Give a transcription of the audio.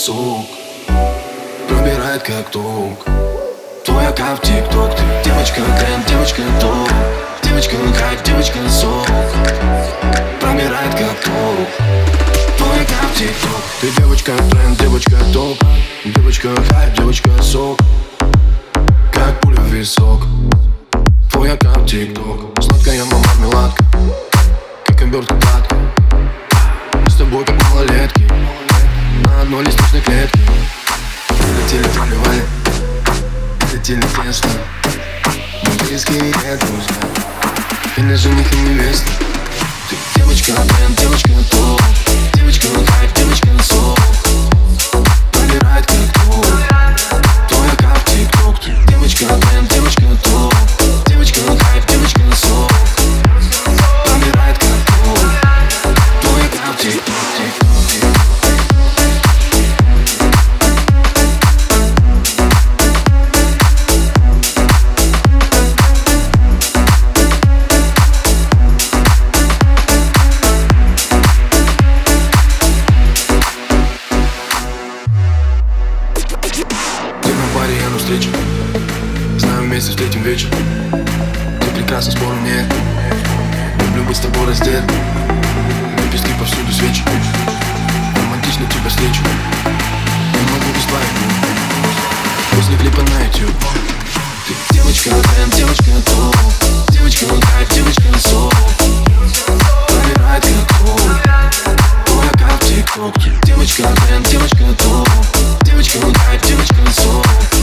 сок Пробирает как ток Твоя как тик-ток. Ты девочка тренд, девочка топ Девочка хайп, девочка Пробирает Ты девочка тренд, девочка топ. Девочка хайп, девочка сок. Как пуля в висок. Твоя как тик-ток Сладкая мама меладка Как обертка гладкая тобой как малолетки. На одной листочной клетке. Летели, проливали Летели тесно Мы близкие друзья. Ты не жених и невеста девочка, девочка, топ Девочка, хайп, девочка, сок встрече Знаю, вместе встретим вечер. Ты прекрасна, спору нет. Люблю быть с тобой раздет. Лепестки повсюду свечи. Романтично тебя встречу. Не могу без твоих После клипа на YouTube Ты девочка, тренд, девочка, топ. Девочка, кайф, девочка, сок Пробирает как топ Твоя как тик-ток девочка, тренд, девочка, топ. Девочка, кайф, девочка, сок